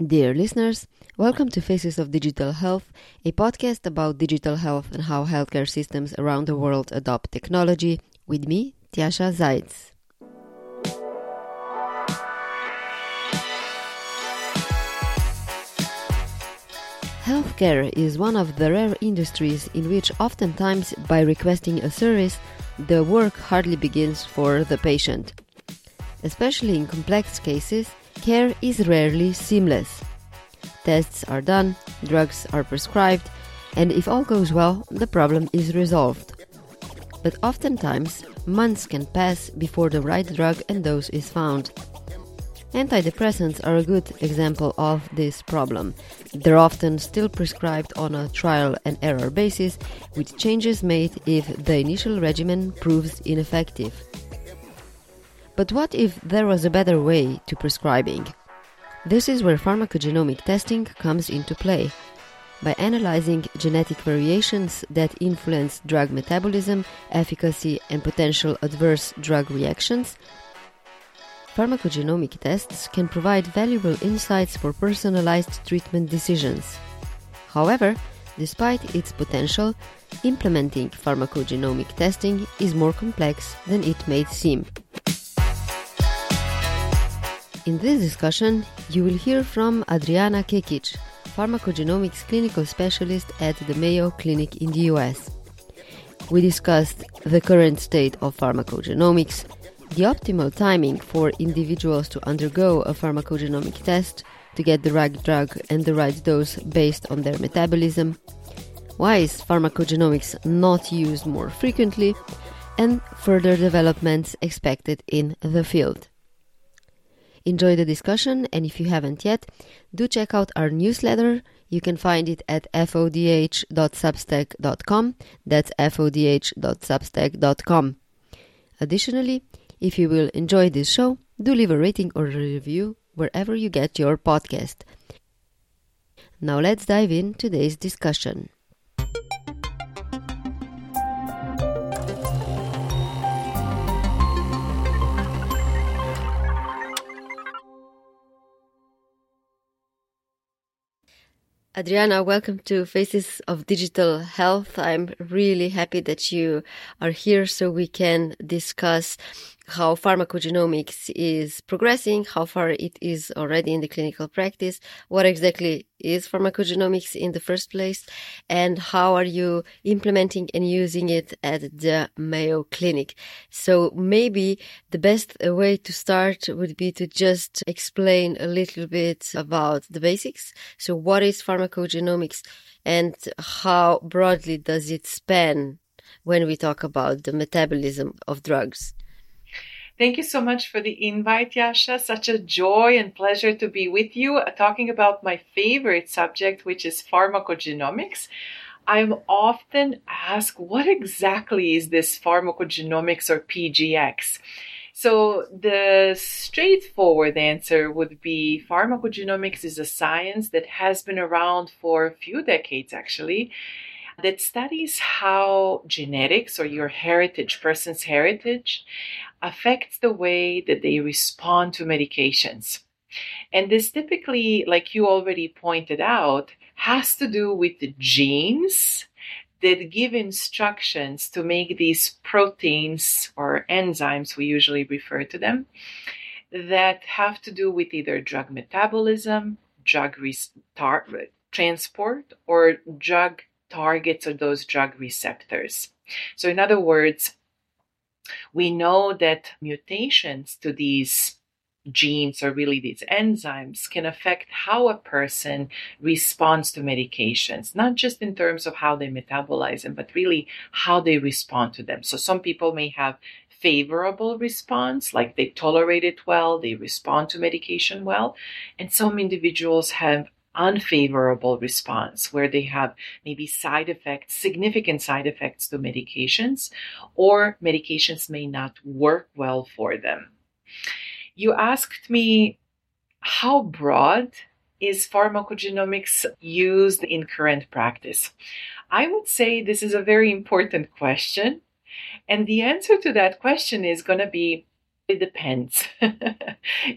Dear listeners, welcome to Faces of Digital Health, a podcast about digital health and how healthcare systems around the world adopt technology, with me, Tjasa Zajc. Healthcare is one of the rare industries in which, oftentimes, by requesting a service, the work hardly begins for the patient. Especially in complex cases, care is rarely seamless. Tests are done, drugs are prescribed, and if all goes well, the problem is resolved. But oftentimes, months can pass before the right drug and dose is found. Antidepressants are a good example of this problem. They're often still prescribed on a trial and error basis, with changes made if the initial regimen proves ineffective. But what if there was a better way to prescribing? This is where pharmacogenomic testing comes into play. By analyzing genetic variations that influence drug metabolism, efficacy, and potential adverse drug reactions, pharmacogenomic tests can provide valuable insights for personalized treatment decisions. However, despite its potential, implementing pharmacogenomic testing is more complex than it may seem. In this discussion, you will hear from Adrijana Kekic, pharmacogenomics clinical specialist at the Mayo Clinic in the US. We discussed the current state of pharmacogenomics, the optimal timing for individuals to undergo a pharmacogenomic test to get the right drug and the right dose based on their metabolism, why is pharmacogenomics not used more frequently, and further developments expected in the field. Enjoy the discussion, and if you haven't yet, do check out our newsletter. You can find it at fodh.substack.com. That's fodh.substack.com. Additionally, if you will enjoy this show, do leave a rating or a review wherever you get your podcast. Now let's dive in today's discussion. Adrijana, welcome to Faces of Digital Health. I'm really happy that you are here so we can discuss how pharmacogenomics is progressing, how far it is already in the clinical practice, what exactly is pharmacogenomics in the first place, and how are you implementing and using it at the Mayo Clinic. So maybe the best way to start would be to just explain a little bit about the basics. So what is pharmacogenomics and how broadly does it span when we talk about the metabolism of drugs? Thank you so much for the invite, Yasha. Such a joy and pleasure to be with you uh, talking about my favorite subject, which is pharmacogenomics. I'm often asked, what exactly is this pharmacogenomics or PGX? So the straightforward answer would be pharmacogenomics is a science that has been around for a few decades actually that studies how genetics or your heritage, person's heritage, affects the way that they respond to medications. And this typically, like you already pointed out, has to do with the genes that give instructions to make these proteins or enzymes, we usually refer to them, that have to do with either drug metabolism, drug tar- transport, or drug targets or those drug receptors. So, in other words, we know that mutations to these genes or really these enzymes can affect how a person responds to medications, not just in terms of how they metabolize them, but really how they respond to them. So some people may have favorable response, like they tolerate it well, they respond to medication well, and some individuals have unfavorable response where they have maybe side effects, significant side effects to medications, or medications may not work well for them. You asked me how broad is pharmacogenomics used in current practice? I would say this is a very important question. And the answer to that question is going to be it depends.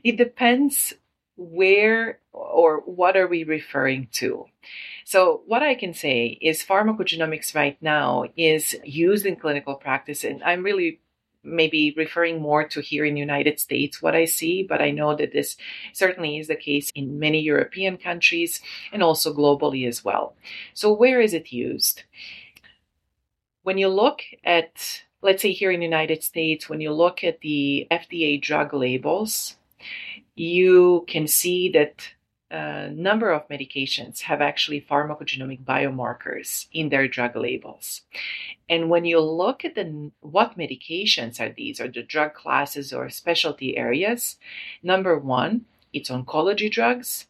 it depends where or what are we referring to? So, what I can say is pharmacogenomics right now is used in clinical practice, and I'm really maybe referring more to here in the United States what I see, but I know that this certainly is the case in many European countries and also globally as well. So, where is it used? When you look at, let's say here in the United States, when you look at the FDA drug labels, you can see that a number of medications have actually pharmacogenomic biomarkers in their drug labels. And when you look at the what medications are these or the drug classes or specialty areas, number one, it's oncology drugs,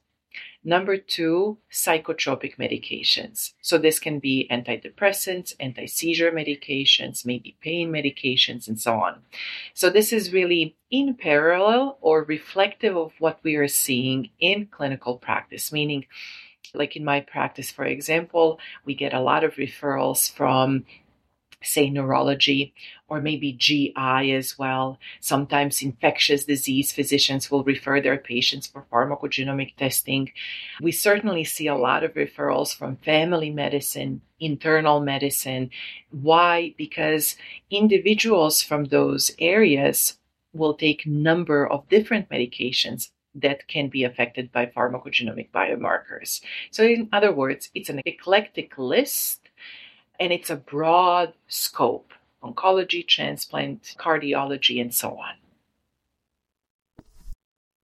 Number two, psychotropic medications. So this can be antidepressants, anti-seizure medications, maybe pain medications, and so on. So this is really in parallel or reflective of what we are seeing in clinical practice, meaning like in my practice, for example, we get a lot of referrals from say neurology or maybe GI as well. Sometimes infectious disease physicians will refer their patients for pharmacogenomic testing. We certainly see a lot of referrals from family medicine, internal medicine. Why? Because individuals from those areas will take number of different medications that can be affected by pharmacogenomic biomarkers. So in other words, it's an eclectic list and it's a broad scope oncology, transplant, cardiology, and so on.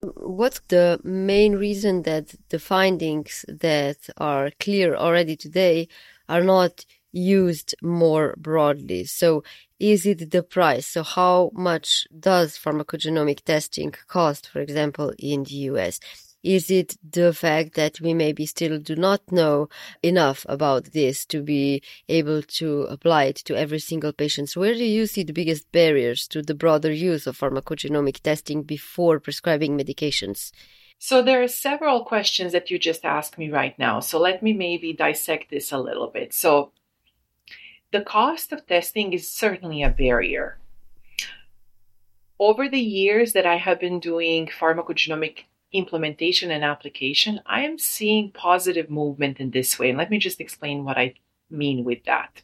What's the main reason that the findings that are clear already today are not used more broadly? So, is it the price? So, how much does pharmacogenomic testing cost, for example, in the US? Is it the fact that we maybe still do not know enough about this to be able to apply it to every single patient? So where do you see the biggest barriers to the broader use of pharmacogenomic testing before prescribing medications? So there are several questions that you just asked me right now. So let me maybe dissect this a little bit. So the cost of testing is certainly a barrier. Over the years that I have been doing pharmacogenomic implementation and application, I am seeing positive movement in this way. And let me just explain what I mean with that.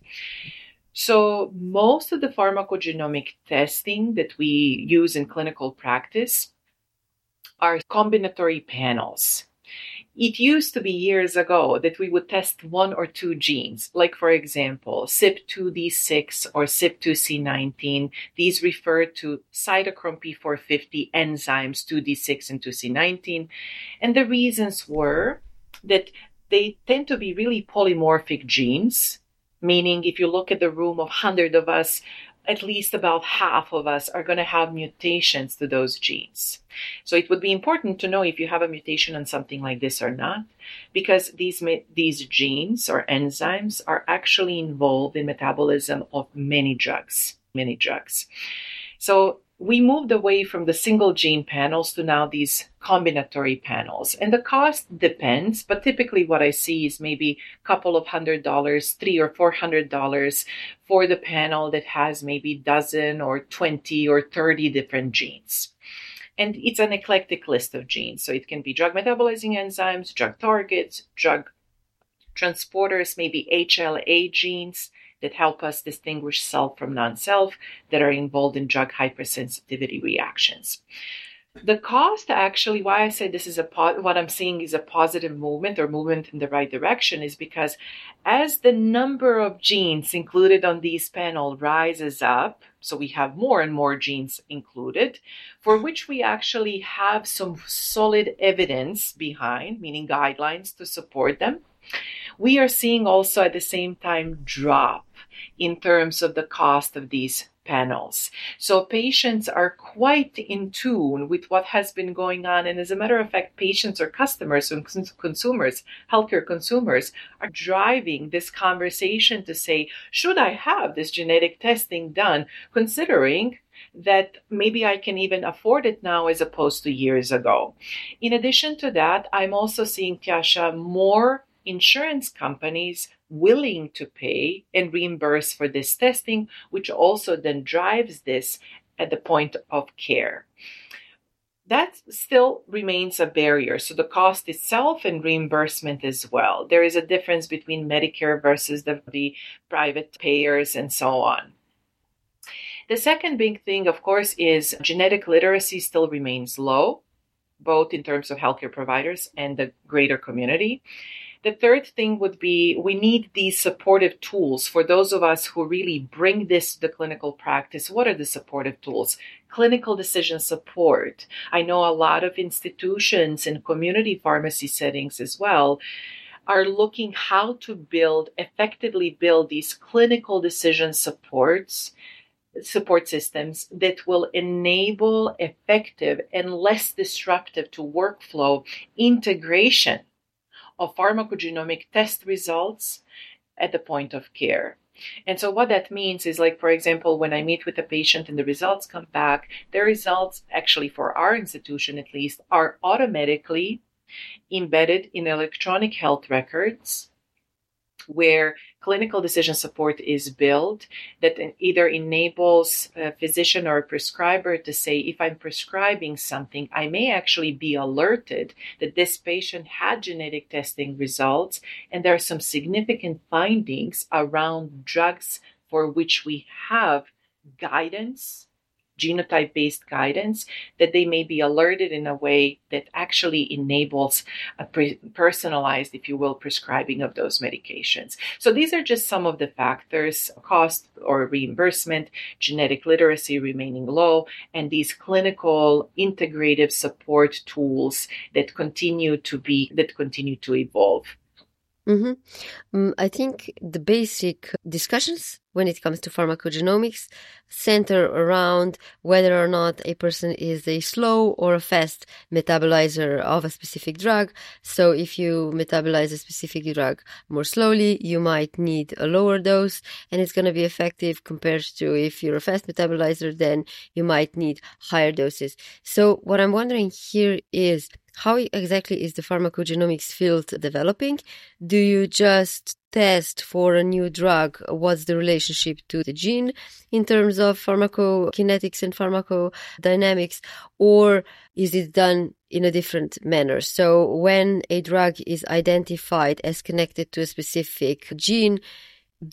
So, most of the pharmacogenomic testing that we use in clinical practice are combinatory panels. It used to be years ago that we would test one or two genes, like for example, CYP2D6 or CYP2C19. These refer to cytochrome P450 enzymes 2D6 and 2C19. And the reasons were that they tend to be really polymorphic genes, meaning if you look at the room of 100 of us, at least about half of us are going to have mutations to those genes. So it would be important to know if you have a mutation on something like this or not, because these, these genes or enzymes are actually involved in metabolism of many drugs, many drugs. So we moved away from the single gene panels to now these combinatory panels. And the cost depends, but typically what I see is maybe a couple of hundred dollars, three or four hundred dollars for the panel that has maybe dozen or 20 or 30 different genes. And it's an eclectic list of genes. So it can be drug metabolizing enzymes, drug targets, drug transporters, maybe HLA genes, that help us distinguish self from non self that are involved in drug hypersensitivity reactions. The cost, actually, why I say this is a po- what I'm seeing is a positive movement or movement in the right direction is because as the number of genes included on these panel rises up, so we have more and more genes included, for which we actually have some solid evidence behind, meaning guidelines to support them. We are seeing also at the same time drop in terms of the cost of these panels. So patients are quite in tune with what has been going on. And as a matter of fact, patients or customers and consumers, healthcare consumers are driving this conversation to say, should I have this genetic testing done considering that maybe I can even afford it now as opposed to years ago. In addition to that, I'm also seeing, Tjasa, more insurance companies willing to pay and reimburse for this testing, which also then drives this at the point of care. that still remains a barrier. So the cost itself and reimbursement as well. There is a difference between Medicare versus the, the private payers and so on. The second big thing, of course, is genetic literacy still remains low, both in terms of healthcare providers and the greater community. The third thing would be we need these supportive tools for those of us who really bring this to the clinical practice. What are the supportive tools? Clinical decision support. I know a lot of institutions and community pharmacy settings as well are looking how to build effectively build these clinical decision supports support systems that will enable effective and less disruptive to workflow integration of pharmacogenomic test results at the point of care. And so, what that means is, like, for example, when I meet with a patient and the results come back, the results, actually, for our institution at least, are automatically embedded in electronic health records where clinical decision support is built that either enables a physician or a prescriber to say, if I'm prescribing something, I may actually be alerted that this patient had genetic testing results and there are some significant findings around drugs for which we have guidance genotype based guidance that they may be alerted in a way that actually enables a pre- personalized, if you will, prescribing of those medications. So these are just some of the factors cost or reimbursement, genetic literacy remaining low, and these clinical integrative support tools that continue to be, that continue to evolve. Mm-hmm. Um, I think the basic discussions when it comes to pharmacogenomics center around whether or not a person is a slow or a fast metabolizer of a specific drug. So if you metabolize a specific drug more slowly, you might need a lower dose and it's going to be effective compared to if you're a fast metabolizer, then you might need higher doses. So what I'm wondering here is how exactly is the pharmacogenomics field developing? Do you just test for a new drug? What's the relationship to the gene in terms of pharmacokinetics and pharmacodynamics? Or is it done in a different manner? So when a drug is identified as connected to a specific gene,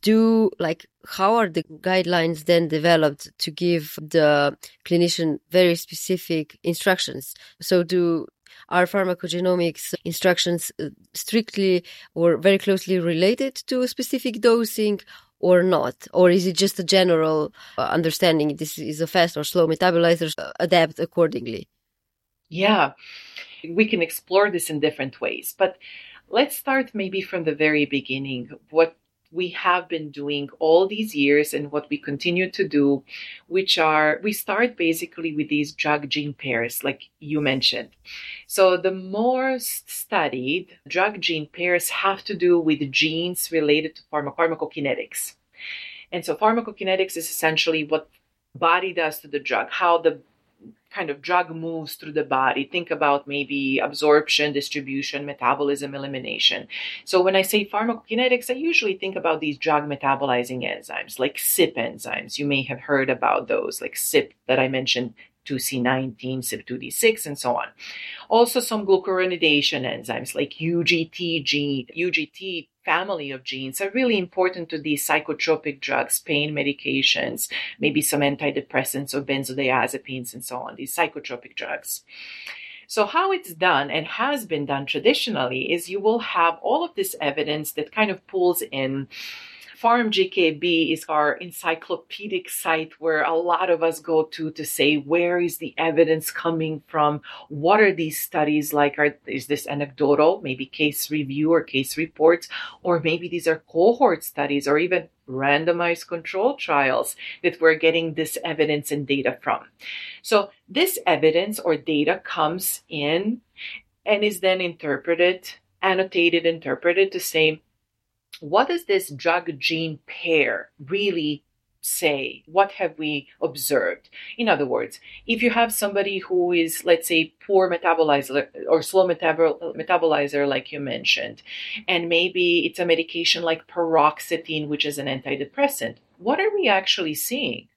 do like how are the guidelines then developed to give the clinician very specific instructions so do are pharmacogenomics instructions uh, strictly or very closely related to specific dosing or not? Or is it just a general uh, understanding this is a fast or slow metabolizer, uh, adapt accordingly? Yeah, we can explore this in different ways, but let's start maybe from the very beginning. What we have been doing all these years and what we continue to do, which are we start basically with these drug gene pairs, like you mentioned. So, the more studied drug gene pairs have to do with genes related to pharma- pharmacokinetics. And so, pharmacokinetics is essentially what body does to the drug, how the kind of drug moves through the body. Think about maybe absorption, distribution, metabolism, elimination. So when I say pharmacokinetics, I usually think about these drug metabolizing enzymes like CYP enzymes. You may have heard about those, like CYP that I mentioned 2C19, CYP2D6, and so on. Also, some glucuronidation enzymes like UGT gene, UGT family of genes are really important to these psychotropic drugs, pain medications, maybe some antidepressants or benzodiazepines and so on, these psychotropic drugs. So, how it's done and has been done traditionally is you will have all of this evidence that kind of pulls in PharmGKB is our encyclopedic site where a lot of us go to to say where is the evidence coming from? What are these studies like? Are, is this anecdotal, maybe case review or case reports, or maybe these are cohort studies or even randomized control trials that we're getting this evidence and data from. So this evidence or data comes in and is then interpreted, annotated, interpreted to say what does this drug gene pair really say? What have we observed? In other words, if you have somebody who is, let's say, poor metabolizer or slow metabol- metabolizer, like you mentioned, and maybe it's a medication like paroxetine, which is an antidepressant, what are we actually seeing?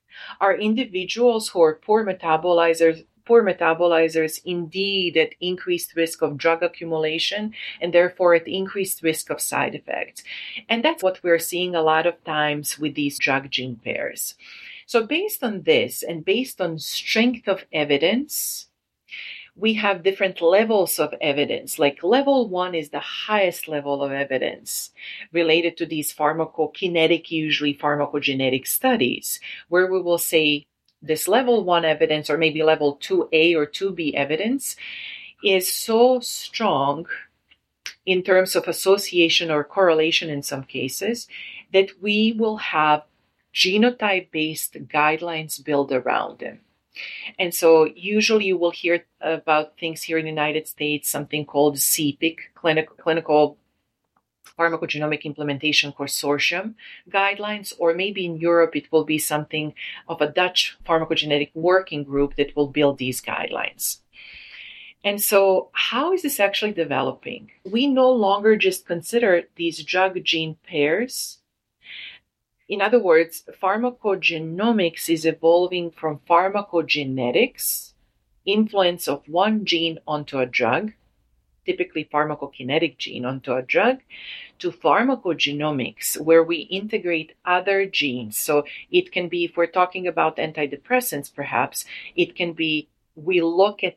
Are individuals who are poor metabolizers poor metabolizers indeed at increased risk of drug accumulation and therefore at increased risk of side effects. And that's what we're seeing a lot of times with these drug gene pairs. So based on this and based on strength of evidence, we have different levels of evidence. Like level one is the highest level of evidence related to these pharmacokinetic, usually pharmacogenetic studies, where we will say this level one evidence or maybe level 2A or 2B evidence is so strong in terms of association or correlation in some cases that we will have genotype based guidelines built around them. And so usually you will hear about things here in the United States, something called CPIC, clinical, clinical pharmacogenomic implementation consortium guidelines, or maybe in Europe it will be something of a Dutch pharmacogenetic working group that will build these guidelines. And so, how is this actually developing? We no longer just consider these drug gene pairs. In other words, pharmacogenomics is evolving from pharmacogenetics, influence of one gene onto a drug, typically pharmacokinetic gene onto a drug, to pharmacogenomics, where we integrate other genes. So it can be, if we're talking about antidepressants, perhaps, it can be we look at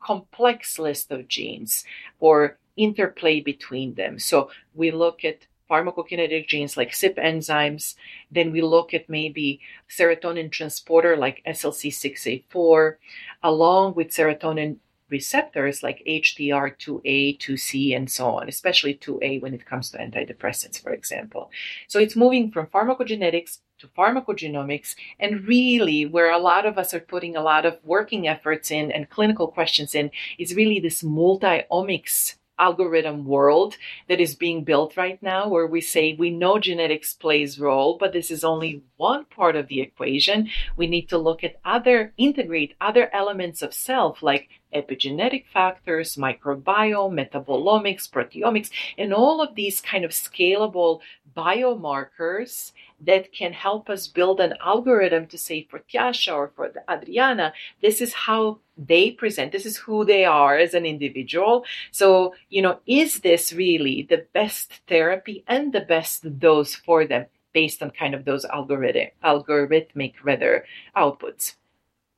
complex list of genes or interplay between them. So we look at pharmacokinetic genes like CYP enzymes. Then we look at maybe serotonin transporter like SLC6A4, along with serotonin receptors like HTR2A, 2C, and so on, especially 2A when it comes to antidepressants, for example. So it's moving from pharmacogenetics to pharmacogenomics, and really where a lot of us are putting a lot of working efforts in and clinical questions in is really this multi-omics algorithm world that is being built right now where we say we know genetics plays role but this is only one part of the equation. We need to look at other integrate other elements of self like epigenetic factors microbiome metabolomics proteomics and all of these kind of scalable biomarkers that can help us build an algorithm to say for Tjasa or for Adrijana, this is how they present, this is who they are as an individual. So, you know, is this really the best therapy and the best dose for them based on kind of those algorithmic, algorithmic rather outputs?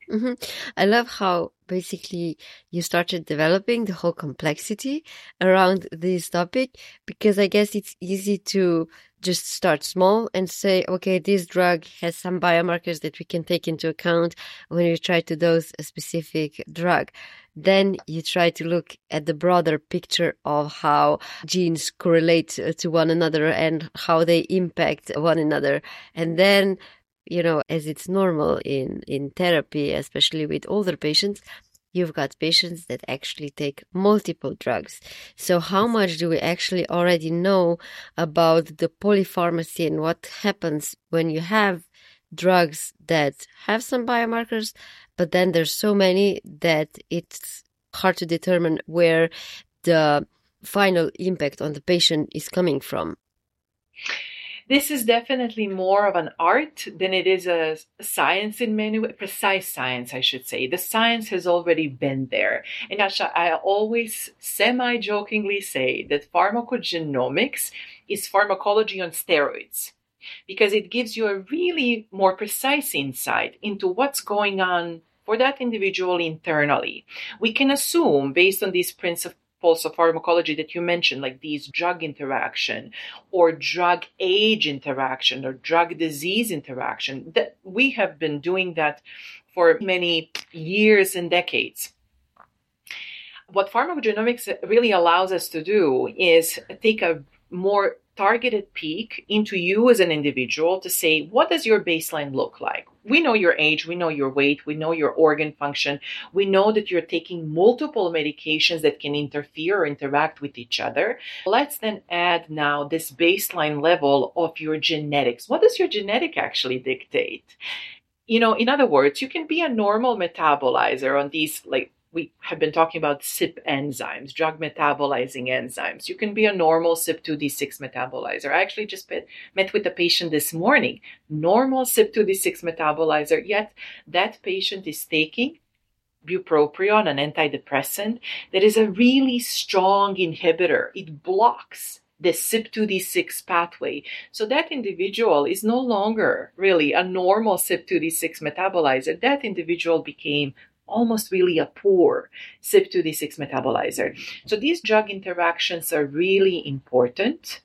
Mm-hmm. I love how basically you started developing the whole complexity around this topic because I guess it's easy to just start small and say, okay, this drug has some biomarkers that we can take into account when you try to dose a specific drug. Then you try to look at the broader picture of how genes correlate to one another and how they impact one another. And then you know, as it's normal in, in therapy, especially with older patients, you've got patients that actually take multiple drugs. So how much do we actually already know about the polypharmacy and what happens when you have drugs that have some biomarkers, but then there's so many that it's hard to determine where the final impact on the patient is coming from this is definitely more of an art than it is a science in many ways, precise science, I should say. The science has already been there. And Asha, I always semi jokingly say that pharmacogenomics is pharmacology on steroids because it gives you a really more precise insight into what's going on for that individual internally. We can assume, based on these principles, of pharmacology that you mentioned, like these drug interaction or drug age interaction or drug disease interaction, that we have been doing that for many years and decades. What pharmacogenomics really allows us to do is take a more targeted peek into you as an individual to say, what does your baseline look like? We know your age, we know your weight, we know your organ function, we know that you're taking multiple medications that can interfere or interact with each other. Let's then add now this baseline level of your genetics. What does your genetic actually dictate? You know, in other words, you can be a normal metabolizer on these like we have been talking about CYP enzymes, drug metabolizing enzymes. You can be a normal CYP2D6 metabolizer. I actually just met with a patient this morning, normal CYP2D6 metabolizer, yet that patient is taking bupropion, an antidepressant, that is a really strong inhibitor. It blocks the CYP2D6 pathway. So that individual is no longer really a normal CYP2D6 metabolizer. That individual became almost really a poor CYP2D6 metabolizer. So these drug interactions are really important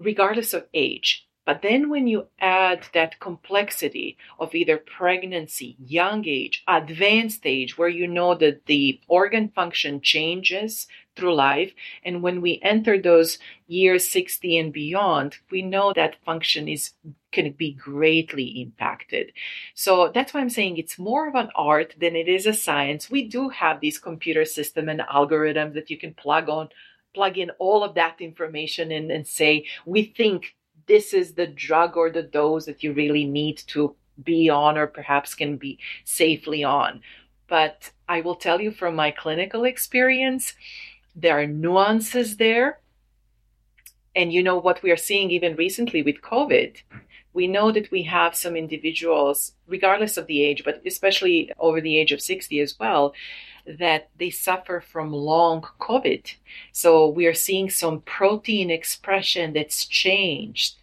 regardless of age. But then when you add that complexity of either pregnancy, young age, advanced age, where you know that the organ function changes through life, and when we enter those years 60 and beyond, we know that function is can be greatly impacted. So that's why I'm saying it's more of an art than it is a science. We do have these computer system and algorithms that you can plug on plug in all of that information in and say we think this is the drug or the dose that you really need to be on or perhaps can be safely on. But I will tell you from my clinical experience, there are nuances there. And you know what we are seeing even recently with COVID? We know that we have some individuals, regardless of the age, but especially over the age of 60 as well, that they suffer from long COVID. So we are seeing some protein expression that's changed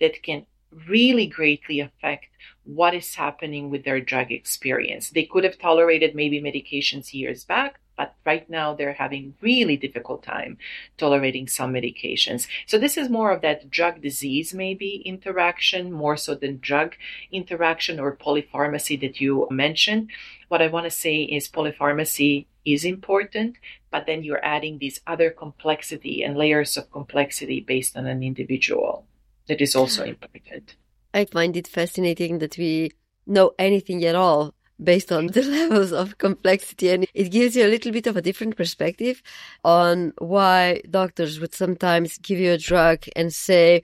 that can really greatly affect what is happening with their drug experience. They could have tolerated maybe medications years back, but right now they're having really difficult time tolerating some medications. So this is more of that drug disease maybe interaction more so than drug interaction or polypharmacy that you mentioned. What I want to say is polypharmacy is important, but then you're adding these other complexity and layers of complexity based on an individual that is also important. I find it fascinating that we know anything at all based on the levels of complexity and it gives you a little bit of a different perspective on why doctors would sometimes give you a drug and say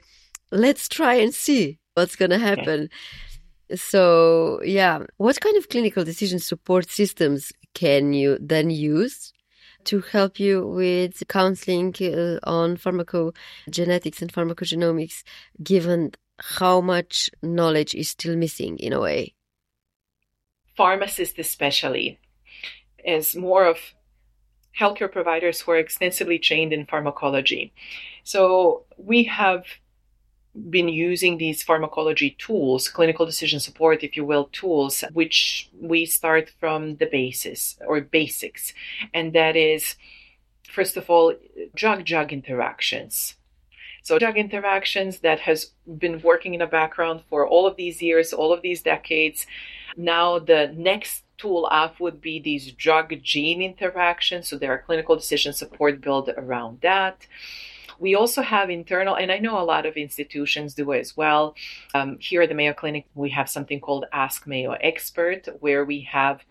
let's try and see what's going to happen okay. so yeah what kind of clinical decision support systems can you then use to help you with counseling uh, on pharmacogenetics and pharmacogenomics, given how much knowledge is still missing in a way? Pharmacists, especially, as more of healthcare providers who are extensively trained in pharmacology. So we have been using these pharmacology tools, clinical decision support, if you will, tools, which we start from the basis or basics. And that is, first of all, drug drug interactions. So, drug interactions that has been working in the background for all of these years, all of these decades. Now, the next tool up would be these drug gene interactions. So, there are clinical decision support built around that. We also have internal, and I know a lot of institutions do as well. Um, here at the Mayo Clinic, we have something called Ask Mayo Expert, where we have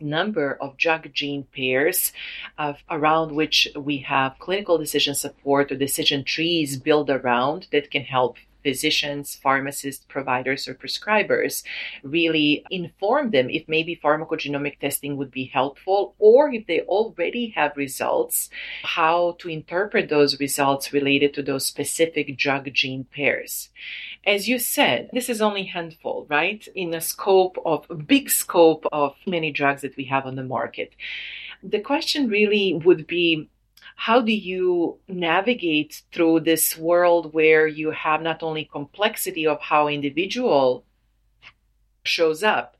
number of drug gene pairs uh, around which we have clinical decision support or decision trees built around that can help physicians, pharmacists, providers, or prescribers really inform them if maybe pharmacogenomic testing would be helpful, or if they already have results, how to interpret those results related to those specific drug gene pairs. As you said, this is only handful, right? In a scope of big scope of many drugs that we have on the market. The question really would be how do you navigate through this world where you have not only complexity of how individual shows up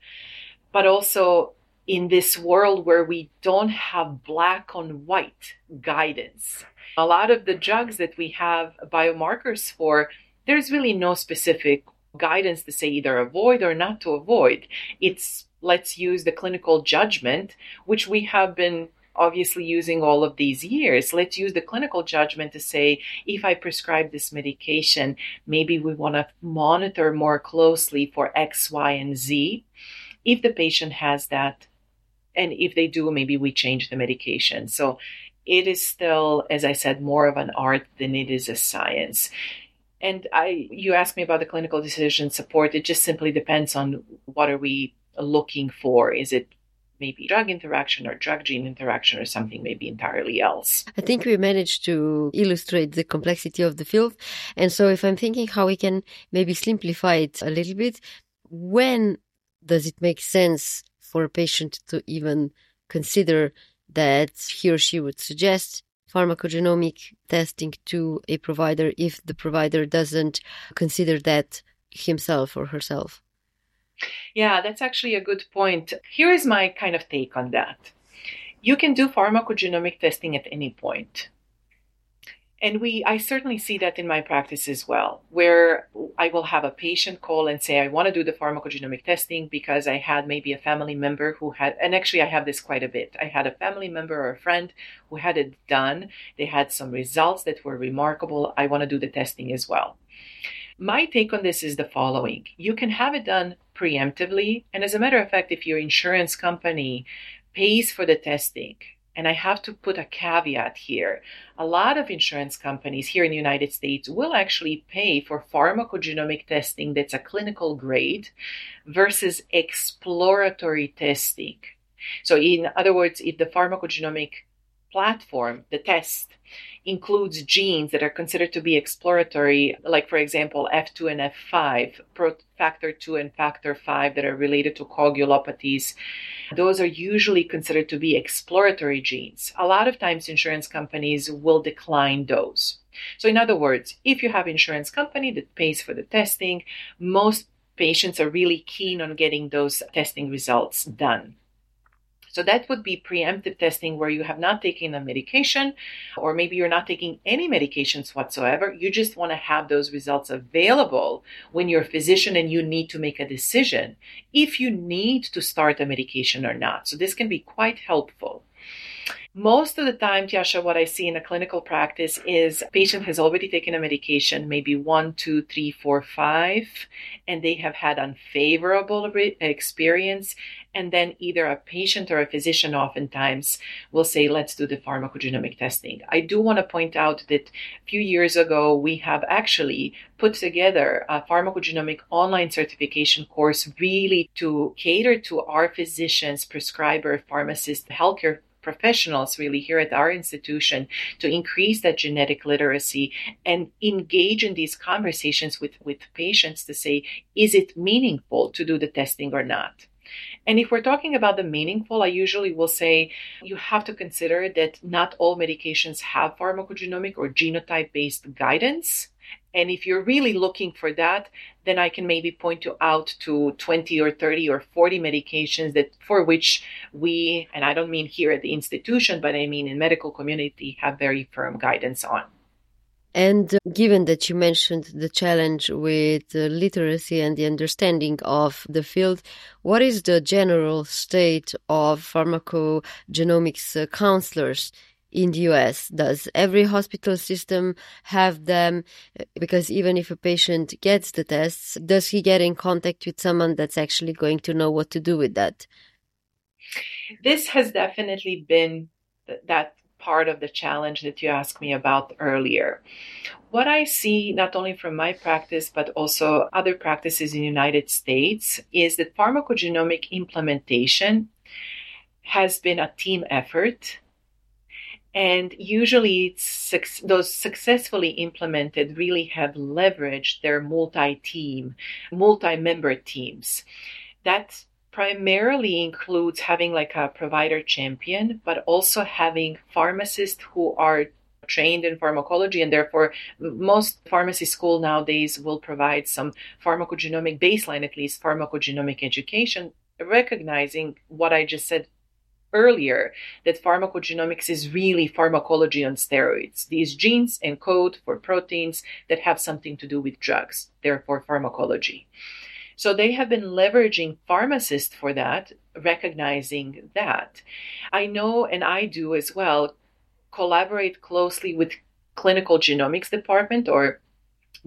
but also in this world where we don't have black on white guidance? A lot of the drugs that we have biomarkers for there's really no specific guidance to say either avoid or not to avoid. It's let's use the clinical judgment which we have been obviously using all of these years. Let's use the clinical judgment to say if I prescribe this medication, maybe we want to monitor more closely for X, Y, and Z. If the patient has that, and if they do, maybe we change the medication. So it is still, as I said, more of an art than it is a science. And I, you asked me about the clinical decision support. It just simply depends on what are we looking for. Is it maybe drug interaction or drug gene interaction or something maybe entirely else. I think we managed to illustrate the complexity of the field. And so if I'm thinking how we can maybe simplify it a little bit, when does it make sense for a patient to even consider that he or she would suggest pharmacogenomic testing to a provider if the provider doesn't consider that himself or herself? Yeah, that's actually a good point. Here is my kind of take on that. You can do pharmacogenomic testing at any point. And we i certainly see that in my practice as well where i will have a patient call and say i want to do the pharmacogenomic testing because i had maybe a family member who had and actually i have this quite a bit. I had a family member or a friend who had it done. They had some results that were remarkable. I want to do the testing as well. My take on this is the following. You can have it done preemptively and as a matter of fact if your insurance company pays for the testing and I have to put a caveat here. A lot of insurance companies here in the United States will actually pay for pharmacogenomic testing that's a clinical grade versus exploratory testing. So, in other words, if the pharmacogenomic platform, the test, includes genes that are considered to be exploratory, like, for example, F2 and F5, factor 2 and factor 5 that are related to coagulopathies. Those are usually considered to be exploratory genes. A lot of times, insurance companies will decline those. So, in other words, if you have insurance company that pays for the testing, most patients are really keen on getting those testing results done. So that would be preemptive testing where you have not taken a medication, or maybe you're not taking any medications whatsoever. You just want to have those results available when you're a physician and you need to make a decision if you need to start a medication or not. So this can be quite helpful. Most of the time, Tjasa, what I see in a clinical practice is a patient has already taken a medication, maybe one, two, three, four, five, and they have had unfavorable experience. And then either a patient or a physician oftentimes will say, let's do the pharmacogenomic testing. I do want to point out that a few years ago, we have actually put together a pharmacogenomic online certification course really to cater to our physicians, prescriber, pharmacists, healthcare professionals really here at our institution to increase that genetic literacy and engage in these conversations with, with patients to say, is it meaningful to do the testing or not? And if we're talking about the meaningful, I usually will say you have to consider that not all medications have pharmacogenomic or genotype based guidance. And if you're really looking for that, then I can maybe point you out to 20 or 30 or 40 medications that for which we, and I don't mean here at the institution, but I mean in medical community, have very firm guidance on. And uh, given that you mentioned the challenge with literacy and the understanding of the field, what is the general state of pharmacogenomics uh, counselors in the US? Does every hospital system have them? Because even if a patient gets the tests, does he get in contact with someone that's actually going to know what to do with that? This has definitely been that part of the challenge that you asked me about earlier. What I see, not only from my practice, but also other practices in the United States, is that pharmacogenomic implementation has been a team effort and usually, those successfully implemented really have leveraged their multi team, multi member teams. That primarily includes having like a provider champion, but also having pharmacists who are trained in pharmacology and therefore most pharmacy school nowadays will provide some pharmacogenomic baseline at least pharmacogenomic education recognizing what i just said earlier that pharmacogenomics is really pharmacology on steroids. These genes encode for proteins that have something to do with drugs, therefore, pharmacology. So they have been leveraging pharmacists for that, recognizing that. I know, and I do as well, collaborate closely with clinical genomics department or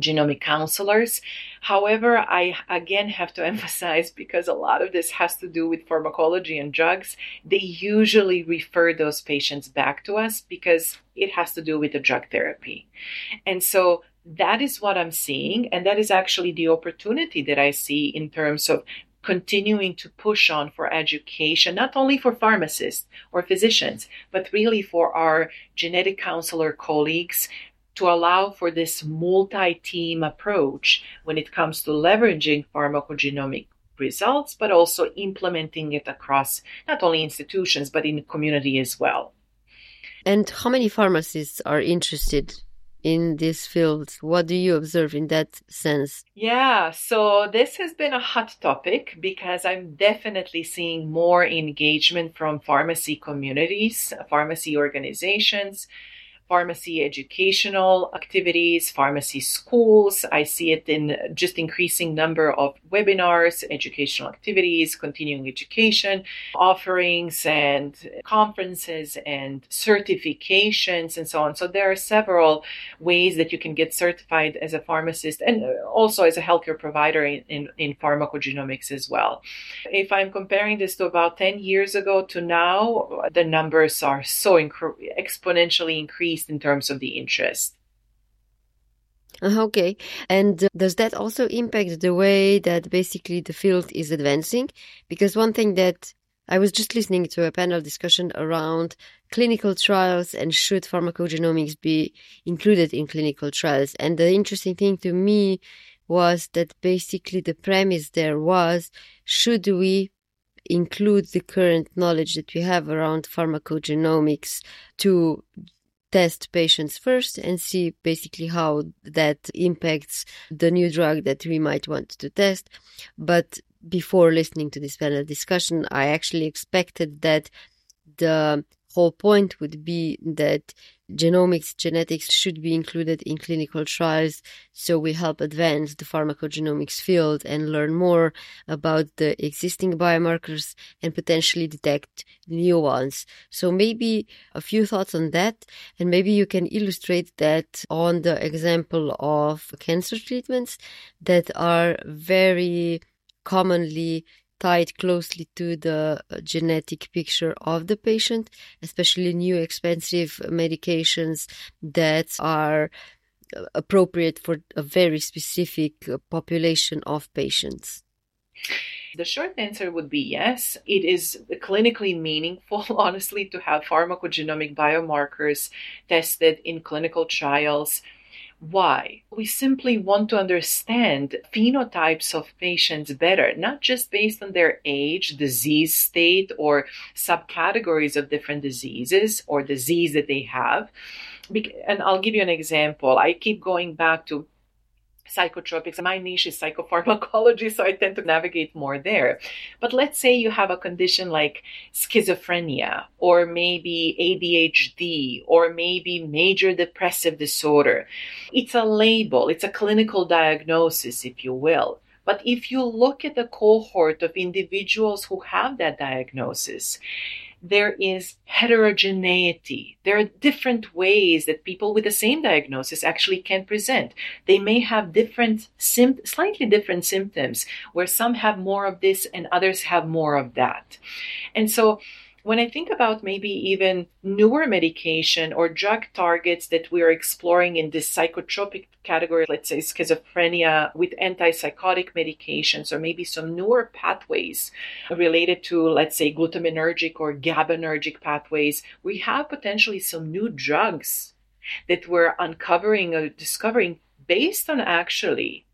genomic counselors. However, I again have to emphasize because a lot of this has to do with pharmacology and drugs, they usually refer those patients back to us because it has to do with the drug therapy. And so that is what I'm seeing. And that is actually the opportunity that I see in terms of continuing to push on for education, not only for pharmacists or physicians, but really for our genetic counselor colleagues to allow for this multi team approach when it comes to leveraging pharmacogenomic results, but also implementing it across not only institutions, but in the community as well. And how many pharmacists are interested in this field? What do you observe in that sense? Yeah, so this has been a hot topic because I'm definitely seeing more engagement from pharmacy communities, pharmacy organizations, pharmacy educational activities, pharmacy schools. I see it in just increasing number of webinars, educational activities, continuing education offerings and conferences and certifications and so on. So there are several ways that you can get certified as a pharmacist and also as a healthcare provider in, in, in pharmacogenomics as well. If I'm comparing this to about 10 years ago to now, the numbers are so inc- exponentially increased least in terms of the interest. Uh, okay. And uh, does that also impact the way that basically the field is advancing? Because one thing that I was just listening to a panel discussion around clinical trials and should pharmacogenomics be included in clinical trials. And the interesting thing to me was that basically the premise there was should we include the current knowledge that we have around pharmacogenomics to test patients first and see basically how that impacts the new drug that we might want to test. But before listening to this panel discussion, I actually expected that the whole point would be that genomics, genetics should be included in clinical trials so we help advance the pharmacogenomics field and learn more about the existing biomarkers and potentially detect new ones. So maybe a few thoughts on that and maybe you can illustrate that on the example of cancer treatments that are very commonly tied closely to the uh, genetic picture of the patient, especially new expensive medications that are uh, appropriate for a very specific uh, population of patients? The short answer would be yes. It is clinically meaningful, honestly, to have pharmacogenomic biomarkers tested in clinical trials why? We simply want to understand phenotypes of patients better, not just based on their age, disease state, or subcategories of different diseases or disease that they have. And I'll give you an example. I keep going back to psychotropics. My niche is psychopharmacology, so I tend to navigate more there. But let's say you have a condition like schizophrenia, or maybe ADHD, or maybe major depressive disorder. It's a label, it's a clinical diagnosis, if you will. But if you look at the cohort of individuals who have that diagnosis, there is heterogeneity. There are different ways that people with the same diagnosis actually can present. They may have different, sim- slightly different symptoms, where some have more of this and others have more of that. And so when I think about maybe even newer medication or drug targets that we're exploring in this psychotropic category, let's say schizophrenia with antipsychotic medications, or maybe some newer pathways related to, let's say, glutamatergic or GABAergic pathways, we have potentially some new drugs that we're uncovering or discovering based on actually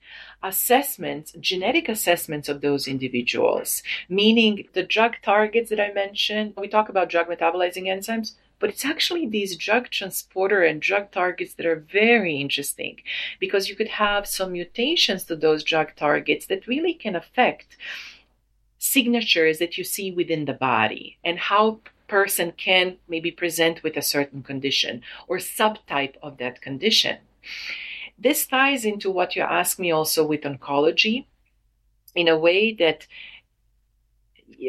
assessments, genetic assessments of those individuals, meaning the drug targets that I mentioned. We talk about drug metabolizing enzymes, but it's actually these drug transporter and drug targets that are very interesting because you could have some mutations to those drug targets that really can affect signatures that you see within the body and how person can maybe present with a certain condition or subtype of that condition. This ties into what you asked me also with oncology in a way that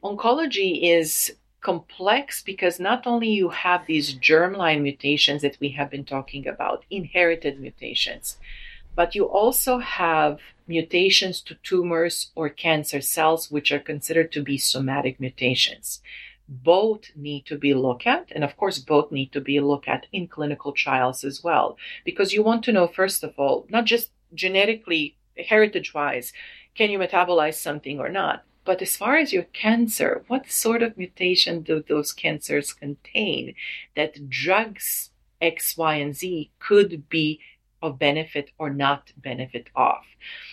oncology is complex because not only you have these germline mutations that we have been talking about, inherited mutations, but you also have mutations to tumors or cancer cells, which are considered to be somatic mutations both need to be looked at and of course both need to be looked at in clinical trials as well. Because you want to know first of all not just genetically heritage wise can you metabolize something or not? But as far as your cancer what sort of mutation do those cancers contain that drugs x y and z could be of benefit or not benefit of.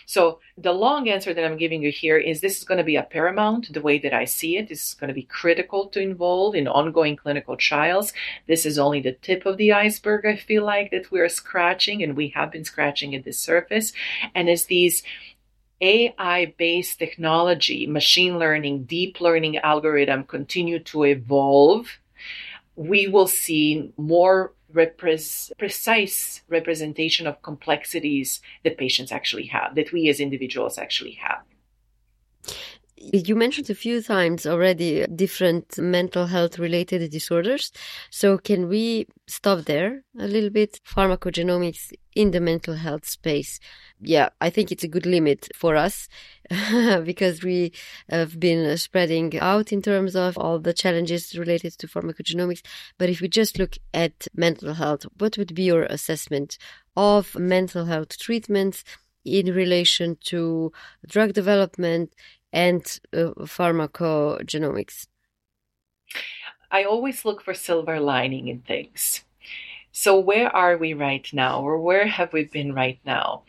So the long answer that I'm giving you here is this is going to be a paramount the way that I see it. This is going to be critical to involve in ongoing clinical trials. This is only the tip of the iceberg, I feel like, that we're scratching, and we have been scratching at the surface. And as these AI based technology, machine learning, deep learning algorithm continue to evolve, we will see more repres- precise representation of complexities that patients actually have, that we as individuals actually have. You mentioned a few times already different mental health related disorders. So, can we stop there a little bit? Pharmacogenomics in the mental health space. Yeah, I think it's a good limit for us because we have been spreading out in terms of all the challenges related to pharmacogenomics. But if we just look at mental health, what would be your assessment of mental health treatments? in relation to drug development and uh, pharmacogenomics? I always look for silver lining in things. So, where are we right now, or where have we been right now?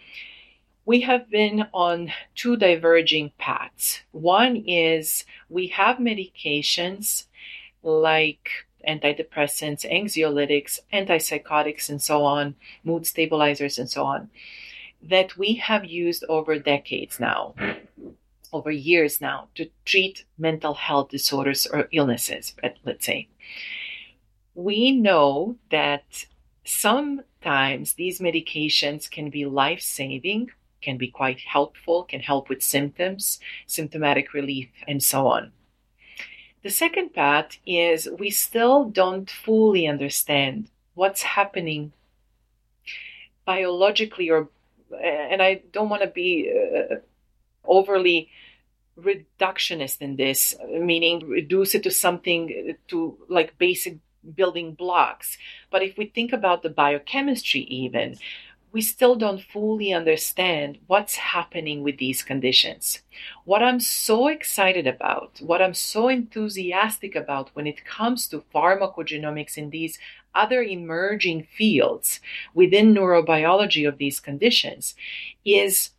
We have been on two diverging paths. One is we have medications like antidepressants, anxiolytics, antipsychotics, and so on, mood stabilizers, and so on, that we have used over decades now over years now to treat mental health disorders or illnesses, let's say. We know that sometimes these medications can be life saving, can be quite helpful, can help with symptoms, symptomatic relief, and so on. The second part is we still don't fully understand what's happening biologically or and I don't want to be uh, overly reductionist in this, meaning reduce it to something to like basic building blocks. But if we think about the biochemistry, even, we still don't fully understand what's happening with these conditions. What I'm so excited about, what I'm so enthusiastic about when it comes to pharmacogenomics in these other emerging fields within neurobiology of these conditions, is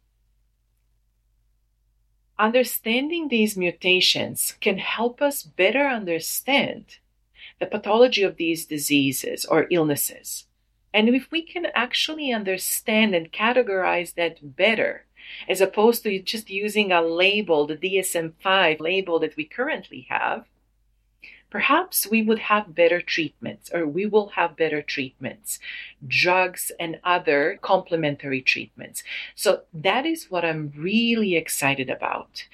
Understanding these mutations can help us better understand the pathology of these diseases or illnesses. And if we can actually understand and categorize that better, as opposed to just using a label, the DSM 5 label that we currently have, perhaps we would have better treatments or we will have better treatments, drugs and other complementary treatments. So that is what I'm really excited about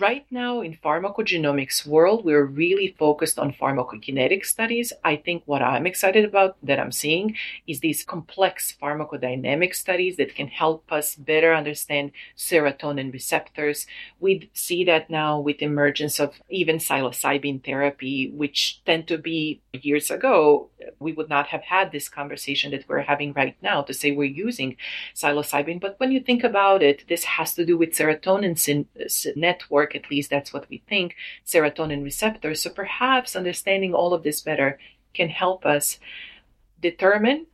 right now in pharmacogenomics world we're really focused on pharmacokinetic studies. I think what i'm excited about that i'm seeing is these complex pharmacodynamic studies that can help us better understand serotonin receptors. We see that now with emergence of even psilocybin therapy which tend to be years ago we would not have had this conversation that we're having right now to say we're using psilocybin. But when you think about it this has to do with serotonin syn- network work, at least that's what we think, serotonin receptors. So perhaps understanding all of this better can help us determine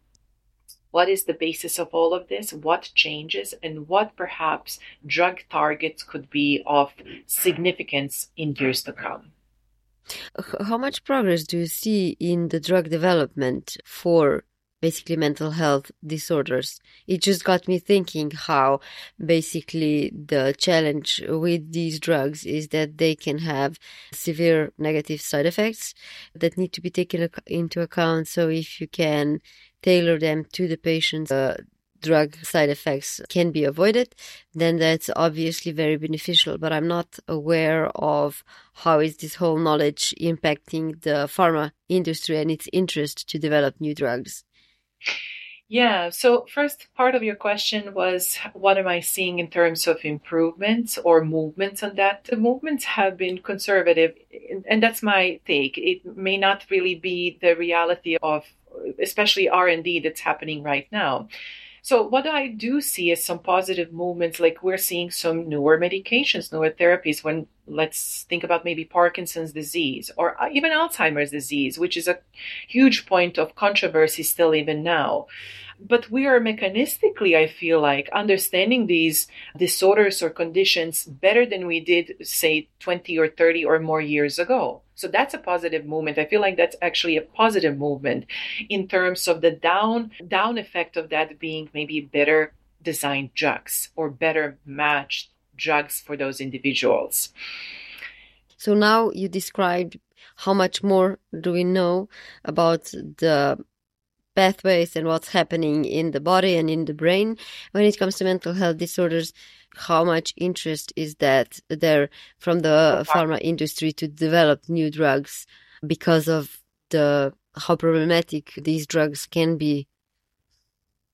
what is the basis of all of this, what changes, and what perhaps drug targets could be of significance in years to come. How much progress do you see in the drug development for basically mental health disorders. It just got me thinking how basically the challenge with these drugs is that they can have severe negative side effects that need to be taken into account. So if you can tailor them to the patient's uh, drug side effects can be avoided, then that's obviously very beneficial. But I'm not aware of how is this whole knowledge impacting the pharma industry and its interest to develop new drugs. Yeah. So, first part of your question was what am I seeing in terms of improvements or movements on that? The movements have been conservative, and that's my take. It may not really be the reality of, especially R and D that's happening right now. So what I do see is some positive movements, like we're seeing some newer medications, newer therapies. When let's think about maybe Parkinson's disease or uh, even Alzheimer's disease, which is a huge point of controversy still even now but we are mechanistically, I feel like, understanding these disorders or conditions better than we did, say, 20 or 30 or more years ago. So that's a positive movement. I feel like that's actually a positive movement in terms of the down down effect of that being maybe better designed drugs or better matched drugs for those individuals. So now you described how much more do we know about the pathways and what's happening in the body and in the brain when it comes to mental health disorders how much interest is that there from the pharma industry to develop new drugs because of the how problematic these drugs can be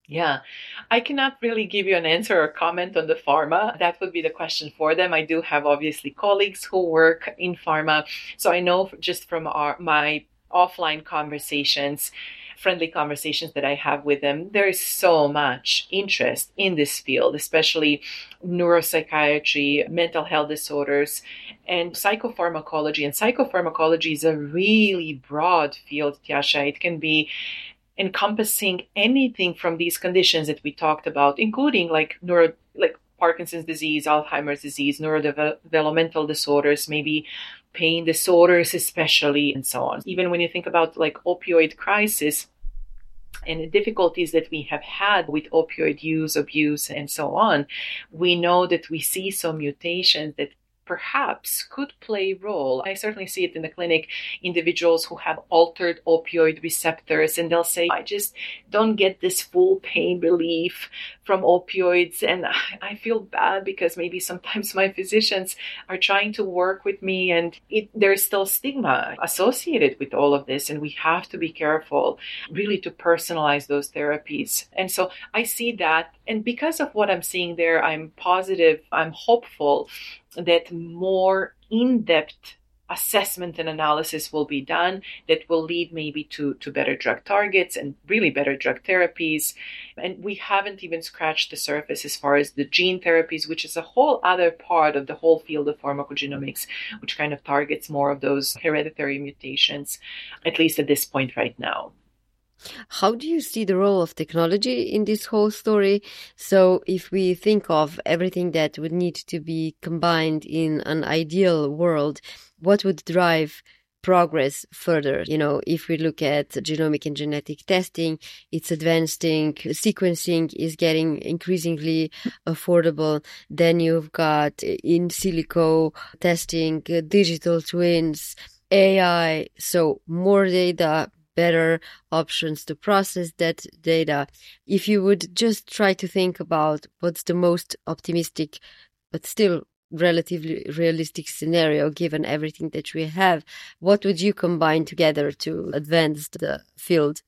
yeah, I cannot really give you an answer or comment on the pharma. That would be the question for them. I do have obviously colleagues who work in pharma, so I know just from our my offline conversations friendly conversations that I have with them, there is so much interest in this field, especially neuropsychiatry, mental health disorders, and psychopharmacology. And psychopharmacology is a really broad field, Tjasa. It can be encompassing anything from these conditions that we talked about, including like neuro like Parkinson's disease, Alzheimer's disease, neurodevelopmental disorders, maybe pain disorders, especially, and so on. Even when you think about like opioid crisis, and the difficulties that we have had with opioid use, abuse, and so on, we know that we see some mutations that perhaps could play a role. I certainly see it in the clinic, individuals who have altered opioid receptors, and they'll say, I just don't get this full pain relief from opioids. And I feel bad because maybe sometimes my physicians are trying to work with me, and it, there's still stigma associated with all of this. And we have to be careful really to personalize those therapies. And so I see that. And because of what I'm seeing there, I'm positive, I'm hopeful that more in depth assessment and analysis will be done that will lead maybe to, to better drug targets and really better drug therapies. And we haven't even scratched the surface as far as the gene therapies, which is a whole other part of the whole field of pharmacogenomics, which kind of targets more of those hereditary mutations, at least at this point right now. How do you see the role of technology in this whole story? So, if we think of everything that would need to be combined in an ideal world, what would drive progress further. You know, if we look at genomic and genetic testing, it's advancing, sequencing is getting increasingly affordable. Then you've got in silico testing, uh, digital twins, AI. So more data, better options to process that data. If you would just try to think about what's the most optimistic, but still relatively realistic scenario given everything that we have, what would you combine together to advance the field?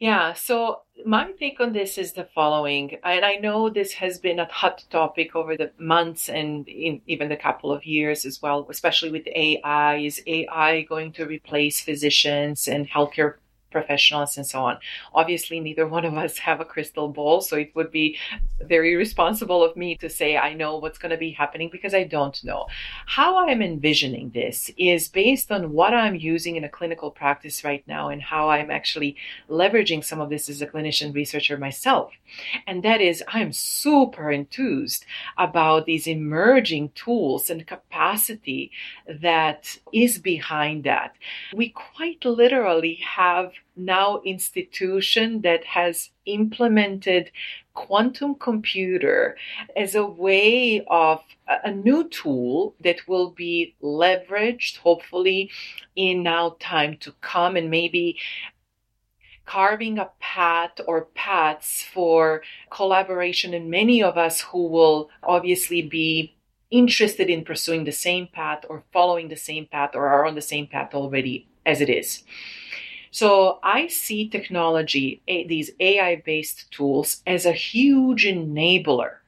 Yeah, so my take on this is the following, and I know this has been a hot topic over the months and in even the couple of years as well, especially with AI. Is AI going to replace physicians and healthcare professionals and so on. Obviously, neither one of us have a crystal ball, so it would be very responsible of me to say I know what's going to be happening because I don't know. How I'm envisioning this is based on what I'm using in a clinical practice right now and how I'm actually leveraging some of this as a clinician researcher myself. And that is, I'm super enthused about these emerging tools and capacity that is behind that. We quite literally have now institution that has implemented quantum computer as a way of a new tool that will be leveraged hopefully in now time to come and maybe carving a path or paths for collaboration and many of us who will obviously be interested in pursuing the same path or following the same path or are on the same path already as it is. So I see technology, these AI based tools, as a huge enabler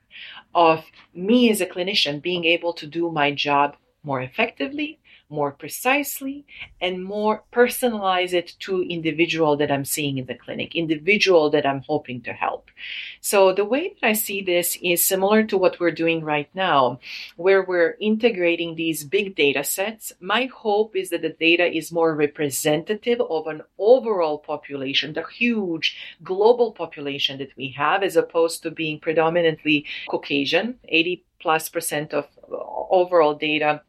of me as a clinician being able to do my job more effectively, more precisely and more personalize it to individual that I'm seeing in the clinic, individual that I'm hoping to help. So the way that I see this is similar to what we're doing right now, where we're integrating these big data sets. My hope is that the data is more representative of an overall population, the huge global population that we have, as opposed to being predominantly Caucasian, 80 plus percent of overall data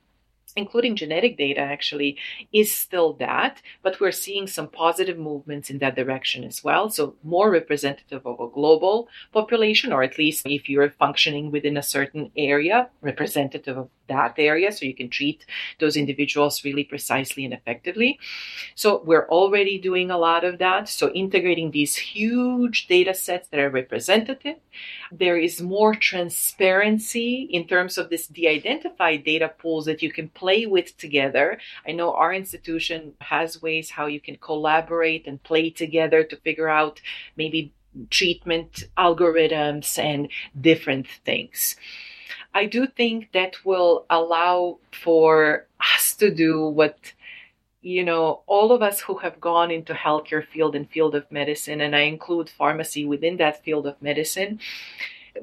including genetic data actually is still that but we're seeing some positive movements in that direction as well. So more representative of a global population or at least if you're functioning within a certain area representative of that area so you can treat those individuals really precisely and effectively so we're already doing a lot of that so integrating these huge data sets that are representative there is more transparency in terms of this de-identified data pools that you can play with together. I know our institution has ways how you can collaborate and play together to figure out maybe treatment algorithms and different things. I do think that will allow for us to do what you know all of us who have gone into healthcare field and field of medicine and I include pharmacy within that field of medicine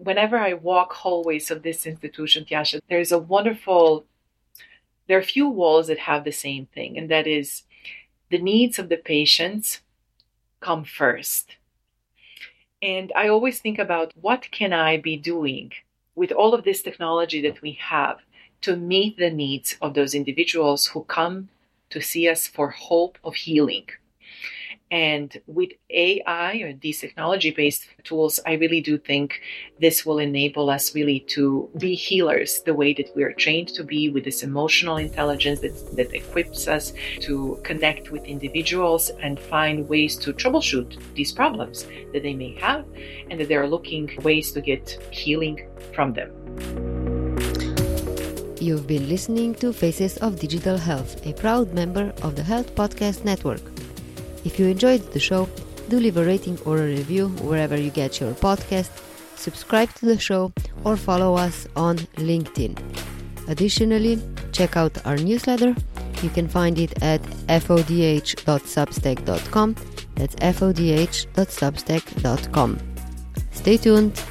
whenever I walk hallways of this institution Tjasa there's a wonderful there are few walls that have the same thing, and that is the needs of the patients come first. And I always think about what can I be doing with all of this technology that we have to meet the needs of those individuals who come to see us for hope of healing. And with AI or these technology based tools, I really do think this will enable us really to be healers the way that we are trained to be with this emotional intelligence that, that equips us to connect with individuals and find ways to troubleshoot these problems that they may have and that they're looking ways to get healing from them. You've been listening to Faces of Digital Health, a proud member of the Health Podcast Network. If you enjoyed the show, do leave a rating or a review wherever you get your podcast, subscribe to the show, or follow us on LinkedIn. Additionally, check out our newsletter. You can find it at fodh.substack.com. That's fodh.substack.com. Stay tuned